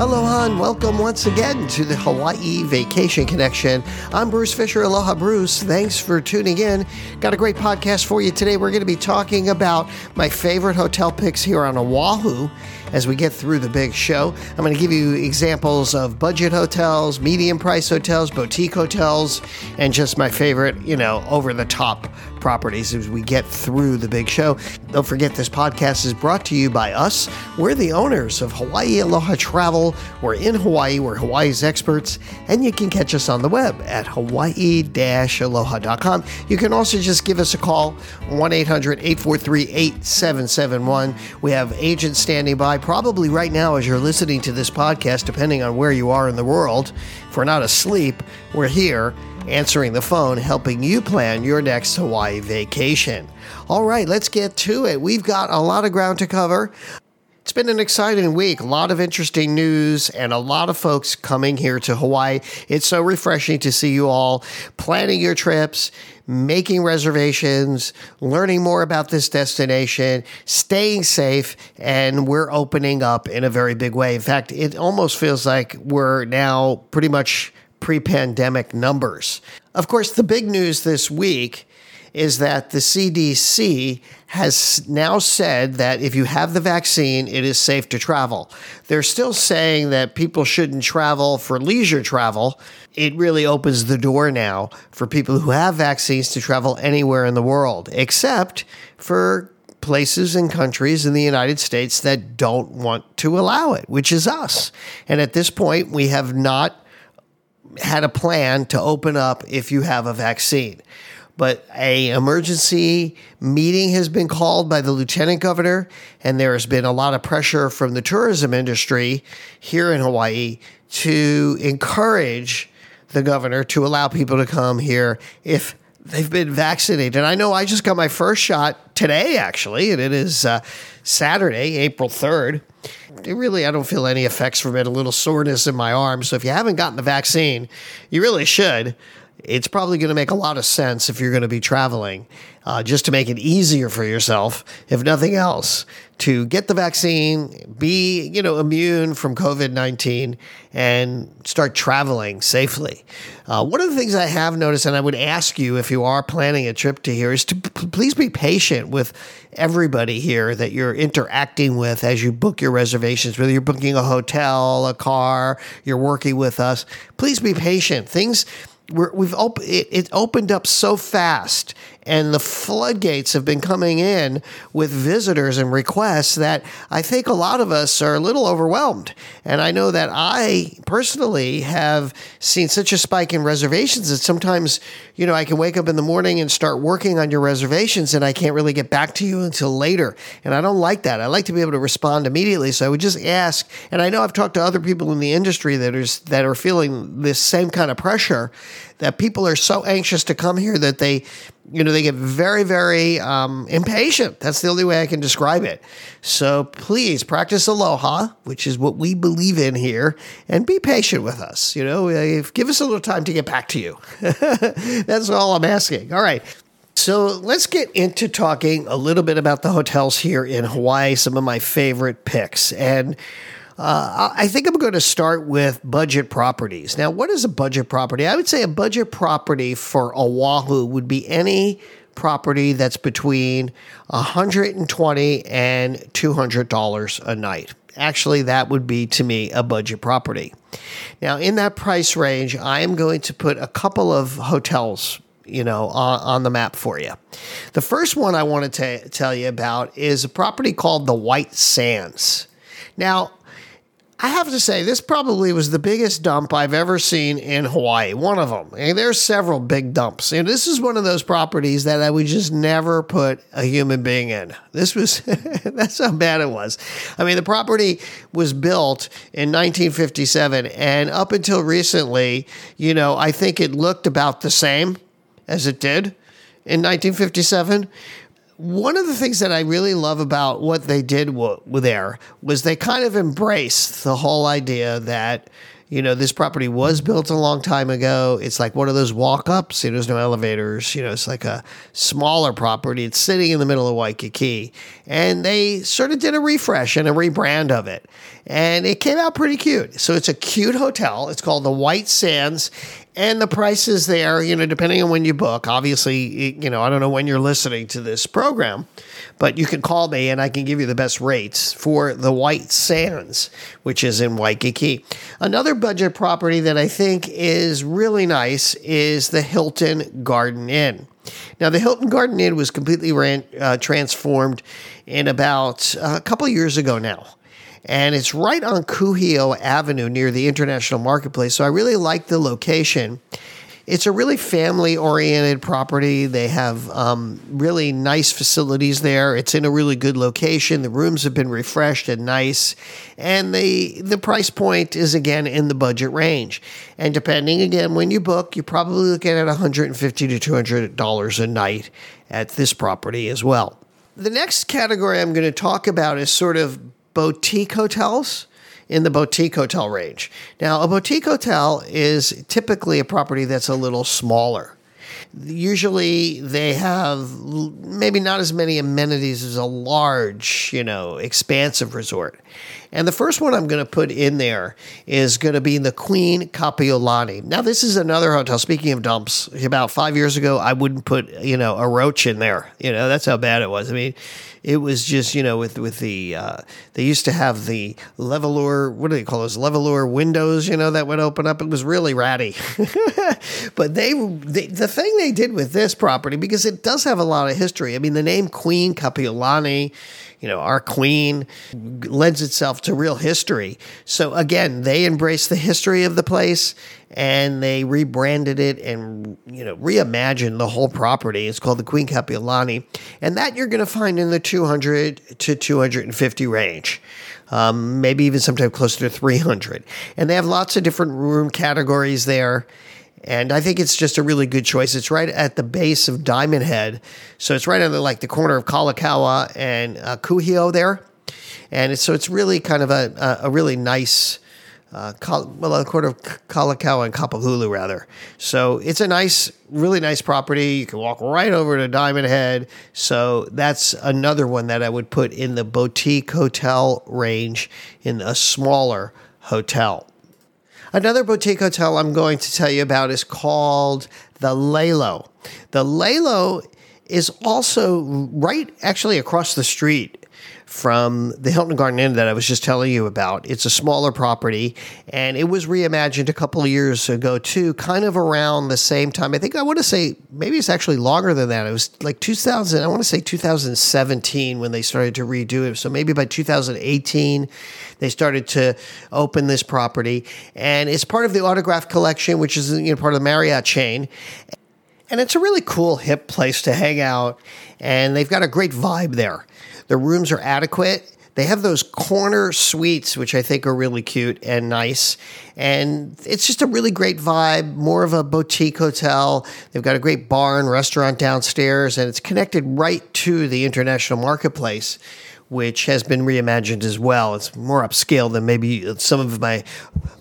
Aloha and welcome once again to the Hawaii Vacation Connection. I'm Bruce Fisher. Aloha, Bruce. Thanks for tuning in. Got a great podcast for you today. We're going to be talking about my favorite hotel picks here on Oahu as we get through the big show. I'm going to give you examples of budget hotels, medium price hotels, boutique hotels, and just my favorite, you know, over the top properties as we get through the big show. Don't forget, this podcast is brought to you by us. We're the owners of Hawaii Aloha Travel. We're in Hawaii, we're Hawaii's experts, and you can catch us on the web at hawaii aloha.com. You can also just give us a call 1 800 843 8771. We have agents standing by probably right now as you're listening to this podcast, depending on where you are in the world. If we're not asleep, we're here answering the phone, helping you plan your next Hawaii vacation. All right, let's get to it. We've got a lot of ground to cover. It's been an exciting week, a lot of interesting news, and a lot of folks coming here to Hawaii. It's so refreshing to see you all planning your trips, making reservations, learning more about this destination, staying safe, and we're opening up in a very big way. In fact, it almost feels like we're now pretty much pre pandemic numbers. Of course, the big news this week is that the CDC has now said that if you have the vaccine, it is safe to travel. They're still saying that people shouldn't travel for leisure travel. It really opens the door now for people who have vaccines to travel anywhere in the world, except for places and countries in the United States that don't want to allow it, which is us. And at this point, we have not had a plan to open up if you have a vaccine. But a emergency meeting has been called by the lieutenant governor, and there has been a lot of pressure from the tourism industry here in Hawaii to encourage the governor to allow people to come here if they've been vaccinated. I know I just got my first shot today, actually, and it is uh, Saturday, April 3rd it really, I don't feel any effects from it. A little soreness in my arm. So if you haven't gotten the vaccine, you really should. It's probably going to make a lot of sense if you're going to be traveling, uh, just to make it easier for yourself, if nothing else, to get the vaccine, be you know immune from COVID nineteen, and start traveling safely. Uh, one of the things I have noticed, and I would ask you if you are planning a trip to here, is to p- please be patient with everybody here that you're interacting with as you book your reservations. Whether you're booking a hotel, a car, you're working with us, please be patient. Things we have op- it, it, opened up so fast and the floodgates have been coming in with visitors and requests that I think a lot of us are a little overwhelmed. And I know that I personally have seen such a spike in reservations that sometimes, you know, I can wake up in the morning and start working on your reservations and I can't really get back to you until later. And I don't like that. I like to be able to respond immediately. So I would just ask, and I know I've talked to other people in the industry that are, that are feeling this same kind of pressure that people are so anxious to come here that they you know, they get very, very um, impatient. That's the only way I can describe it. So please practice aloha, which is what we believe in here, and be patient with us. You know, give us a little time to get back to you. That's all I'm asking. All right. So let's get into talking a little bit about the hotels here in Hawaii, some of my favorite picks. And uh, I think I'm going to start with budget properties. Now, what is a budget property? I would say a budget property for Oahu would be any property that's between 120 and $200 a night. Actually, that would be to me a budget property. Now, in that price range, I am going to put a couple of hotels you know, on, on, the map for you. The first one I want to tell you about is a property called the White Sands. Now, I have to say, this probably was the biggest dump I've ever seen in Hawaii. One of them. And there's several big dumps. And this is one of those properties that I would just never put a human being in. This was, that's how bad it was. I mean, the property was built in 1957. And up until recently, you know, I think it looked about the same as it did in 1957 one of the things that I really love about what they did w- there was they kind of embraced the whole idea that You know, this property was built a long time ago. It's like one of those walk ups. You know, there's no elevators. You know, it's like a smaller property. It's sitting in the middle of Waikiki. And they sort of did a refresh and a rebrand of it. And it came out pretty cute. So it's a cute hotel. It's called the White Sands and the prices there, you know, depending on when you book. Obviously, you know, I don't know when you're listening to this program, but you can call me and I can give you the best rates for the White Sands, which is in Waikiki. Another budget property that I think is really nice is the Hilton Garden Inn. Now, the Hilton Garden Inn was completely ran, uh, transformed in about uh, a couple years ago now and it's right on Kuhio Avenue near the International Marketplace. So I really like the location. It's a really family oriented property. They have um, really nice facilities there. It's in a really good location. The rooms have been refreshed and nice. And the, the price point is again in the budget range. And depending again, when you book, you're probably looking at 150 to $200 a night at this property as well. The next category I'm going to talk about is sort of boutique hotels in the boutique hotel range. Now, a boutique hotel is typically a property that's a little smaller. Usually, they have maybe not as many amenities as a large, you know, expansive resort. And the first one I'm going to put in there is going to be the Queen Kapiolani. Now, this is another hotel. Speaking of dumps, about five years ago, I wouldn't put, you know, a roach in there. You know, that's how bad it was. I mean, it was just you know with with the uh, they used to have the levelure what do they call those levelure windows you know that would open up it was really ratty but they, they, the thing they did with this property because it does have a lot of history i mean the name queen kapiolani you know, our queen lends itself to real history. So again, they embraced the history of the place and they rebranded it and you know reimagined the whole property. It's called the Queen Kapiolani, and that you're going to find in the 200 to 250 range. Um, maybe even sometime closer to 300. And they have lots of different room categories there. And I think it's just a really good choice. It's right at the base of Diamond Head. So it's right on the, like the corner of Kalakaua and uh, Kuhio there. And it's, so it's really kind of a, a, a really nice, uh, well, the corner of Kalakaua and Kapahulu, rather. So it's a nice, really nice property. You can walk right over to Diamond Head. So that's another one that I would put in the boutique hotel range in a smaller hotel. Another boutique hotel I'm going to tell you about is called the Laylow. The Laylow is also right actually across the street from the Hilton Garden Inn that I was just telling you about. It's a smaller property and it was reimagined a couple of years ago too, kind of around the same time. I think I want to say maybe it's actually longer than that. It was like 2000, I want to say 2017 when they started to redo it. So maybe by 2018 they started to open this property and it's part of the Autograph collection, which is you know part of the Marriott chain. And it's a really cool, hip place to hang out. And they've got a great vibe there. The rooms are adequate. They have those corner suites, which I think are really cute and nice. And it's just a really great vibe, more of a boutique hotel. They've got a great bar and restaurant downstairs, and it's connected right to the international marketplace which has been reimagined as well. It's more upscale than maybe some of my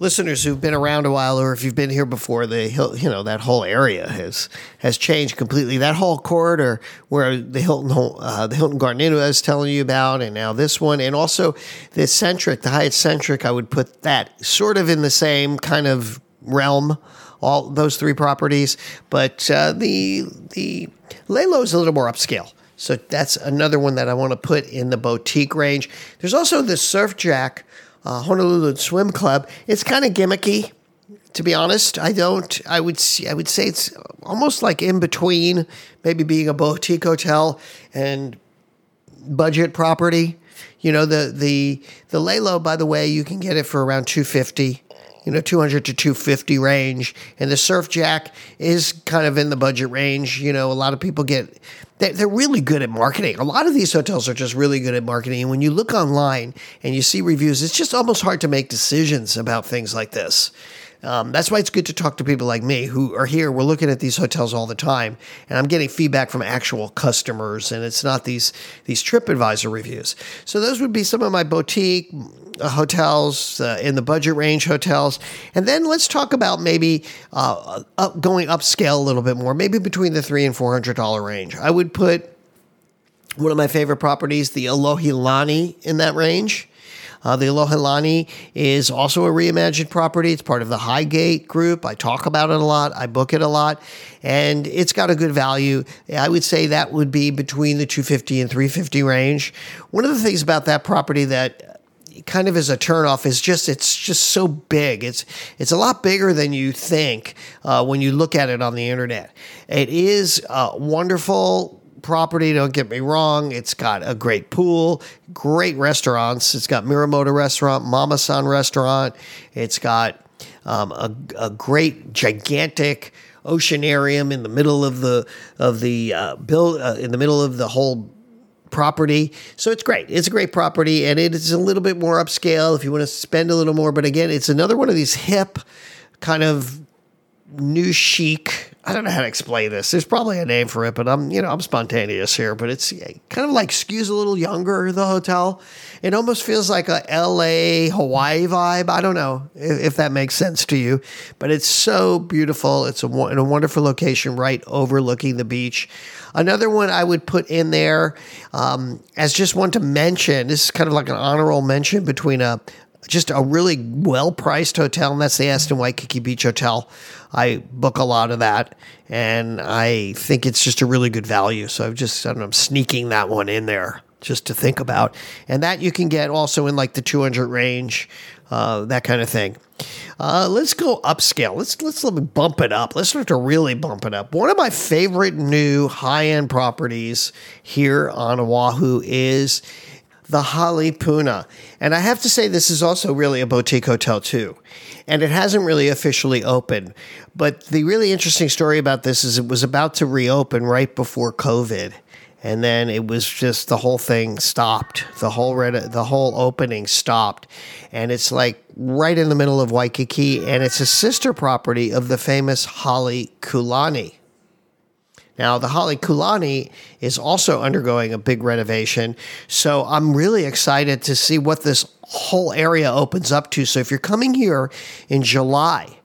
listeners who've been around a while, or if you've been here before. The you know that whole area has has changed completely. That whole corridor where the Hilton uh, the Hilton Garden Inn I was telling you about, and now this one, and also the Centric, the Hyatt Centric. I would put that sort of in the same kind of realm all those three properties, but uh, the the is a little more upscale. So that's another one that I want to put in the boutique range. There's also the Surf Jack uh, Honolulu Swim Club. It's kind of gimmicky, to be honest. I don't. I would. I would say it's almost like in between, maybe being a boutique hotel and budget property. You know the the the Laylow. By the way, you can get it for around two fifty you know, 200 to 250 range. And the Surf Jack is kind of in the budget range. You know, a lot of people get, they're really good at marketing. A lot of these hotels are just really good at marketing. And when you look online and you see reviews, it's just almost hard to make decisions about things like this. Um, that's why it's good to talk to people like me who are here. We're looking at these hotels all the time, and I'm getting feedback from actual customers, and it's not these these TripAdvisor reviews. So those would be some of my boutique uh, hotels uh, in the budget range hotels, and then let's talk about maybe uh, up, going upscale a little bit more, maybe between the three and four hundred dollar range. I would put one of my favorite properties, the Alohilani, in that range. Uh, the Alohilani is also a reimagined property. It's part of the Highgate group. I talk about it a lot. I book it a lot, and it's got a good value. I would say that would be between the 250 and 350 range. One of the things about that property that kind of is a turnoff is just it's just so big. It's it's a lot bigger than you think uh, when you look at it on the internet. It is uh, wonderful property. Don't get me wrong. It's got a great pool, great restaurants. It's got Morimoto Restaurant, Mama San Restaurant. It's got um, a, a, great, gigantic oceanarium in the middle of the of the uh, build uh, in the middle of the whole property. So it's great. It's a great property, and it is a little bit more upscale if you want to spend a little more. But again, it's another one of these hip kind of new chic. I don't know how to explain this. There's probably a name for it, but I'm, you know, I'm spontaneous here. But it's kind of like skews a little younger. The hotel, it almost feels like a L.A. Hawaii vibe. I don't know if, if that makes sense to you, but it's so beautiful. It's a, in a wonderful location, right overlooking the beach. Another one I would put in there um, as just one to mention. This is kind of like an honorable mention between a just a really well priced hotel, and that's the Aston Waikiki Beach Hotel. I book a lot of that, and I think it's just a really good value. So I've just I I'm sneaking that one in there just to think about, and that you can get also in like the 200 range, uh, that kind of thing. Uh, let's go upscale. Let's let's let me bump it up. Let's start to really bump it up. One of my favorite new high end properties here on Oahu is the Holly Halepuna. And I have to say, this is also really a boutique hotel, too. And it hasn't really officially opened. But the really interesting story about this is it was about to reopen right before COVID. And then it was just the whole thing stopped. The whole red, the whole opening stopped, and it's like right in the middle of Waikiki, and it's a sister property of the famous Halekulani. Now, the Halekulani is also undergoing a big renovation. So I'm really excited to see what this whole area opens up to. So if you're coming here in July,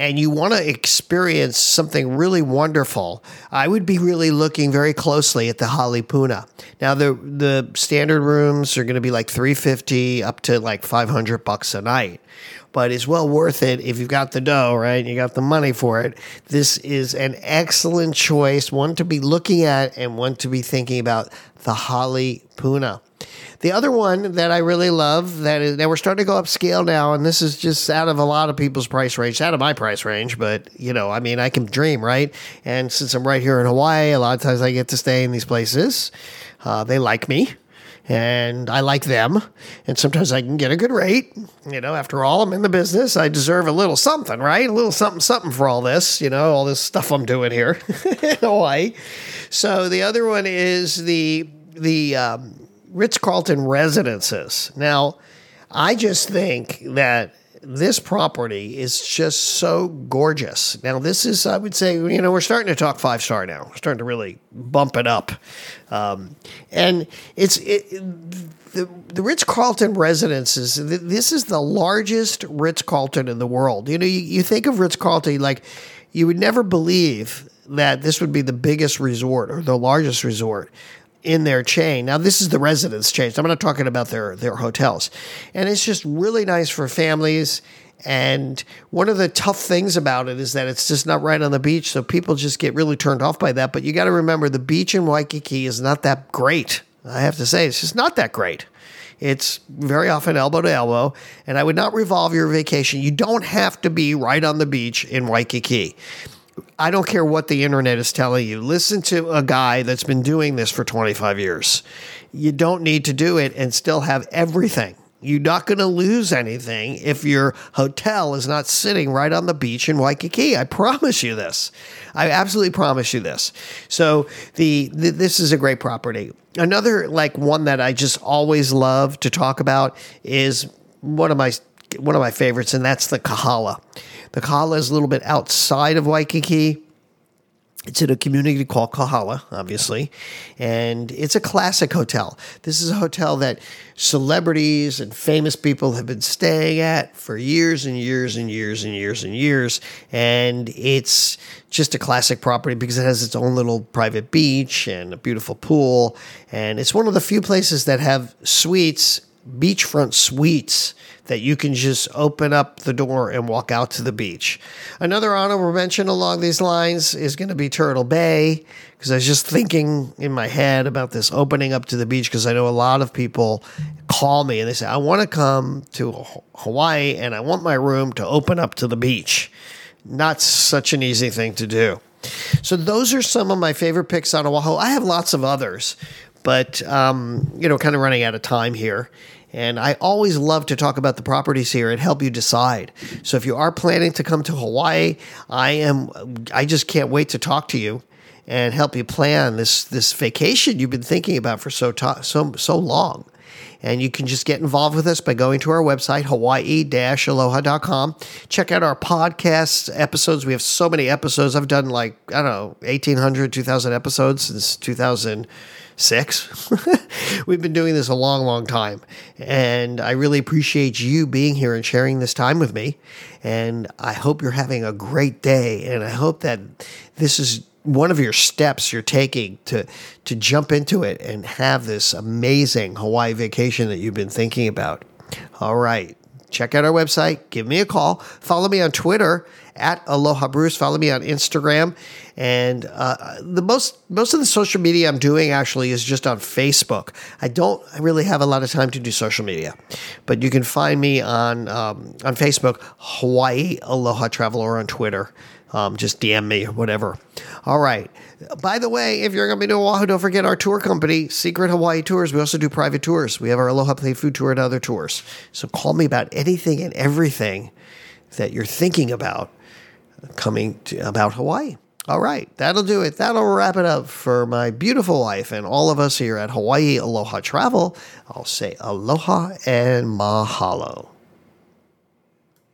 and you want to experience something really wonderful, I would be really looking very closely at the Halepuna. Now the the standard rooms are going to be like 350 up to like 500 bucks a night but it's well worth it if you've got the dough, right? You got the money for it. This is an excellent choice, one to be looking at and one to be thinking about the Halepuna. The other one that I really love that is that we're starting to go upscale now, and this is just out of a lot of people's price range, out of my price range, but you know, I mean, I can dream, right? And since I'm right here in Hawaii, a lot of times I get to stay in these places. Uh, they like me and I like them. And sometimes I can get a good rate. You know, after all, I'm in the business. I deserve a little something, right? A little something, something for all this, you know, all this stuff I'm doing here in Hawaii. So the other one is the the um, Ritz Carlton residences. Now, I just think that this property is just so gorgeous. Now, this is, I would say, you know, we're starting to talk five star now. We're starting to really bump it up. Um, and it's it, the, the Ritz Carlton residences. This is the largest Ritz Carlton in the world. You know, you, you think of Ritz Carlton, like, you would never believe that this would be the biggest resort or the largest resort in their chain. Now, this is the residence chain. So I'm not talking about their their hotels, and it's just really nice for families. And one of the tough things about it is that it's just not right on the beach, so people just get really turned off by that. But you got to remember, the beach in Waikiki is not that great. I have to say, it's just not that great. It's very often elbow to elbow, and I would not revolve your vacation. You don't have to be right on the beach in Waikiki. I don't care what the internet is telling you. Listen to a guy that's been doing this for 25 years. You don't need to do it and still have everything. You're not going to lose anything if your hotel is not sitting right on the beach in Waikiki. I promise you this. I absolutely promise you this. So the, the this is a great property. Another like one that I just always love to talk about is one of my one of my favorites, and that's the Kahala. The Kahala is a little bit outside of Waikiki. It's in a community called Kahala, obviously, and it's a classic hotel. This is a hotel that celebrities and famous people have been staying at for years and years and years and years and years. And it's just a classic property because it has its own little private beach and a beautiful pool. And it's one of the few places that have suites, beachfront suites that you can just open up the door and walk out to the beach. Another honorable mention along these lines is going to be Turtle Bay because I was just thinking in my head about this opening up to the beach because I know a lot of people call me and they say, I want to come to Hawaii and I want my room to open up to the beach. Not such an easy thing to do. So those are some of my favorite picks on Oahu. I have lots of others, but um, you know, kind of running out of time here. And I always love to talk about the properties here and help you decide. So if you are planning to come to Hawaii, I am I just can't wait to talk to you and help you plan this this vacation you've been thinking about for so so so long. And you can just get involved with us by going to our website, hawaii-aloha.com. Check out our podcast episodes. We have so many episodes. I've done like, I don't know, 1,800, 2,000 episodes since 2000- six. We've been doing this a long, long time. And I really appreciate you being here and sharing this time with me. And I hope you're having a great day. And I hope that this is one of your steps you're taking to to jump into it and have this amazing Hawaii vacation that you've been thinking about. All right. Check out our website, give me a call, follow me on Twitter at Aloha Bruce. Follow me on Instagram, and uh, the most most of the social media I'm doing actually is just on Facebook. I don't really have a lot of time to do social media, but you can find me on um, on Facebook, Hawaii Aloha Travel, or on Twitter. Um, just DM me or whatever. All right. By the way, if you're going to be to Oahu, don't forget our tour company, Secret Hawaii Tours. We also do private tours. We have our Aloha Play Food Tour and other tours. So call me about anything and everything that you're thinking about coming to, about Hawaii. All right, that'll do it. That'll wrap it up for my beautiful wife and all of us here at Hawaii Aloha Travel. I'll say aloha and mahalo.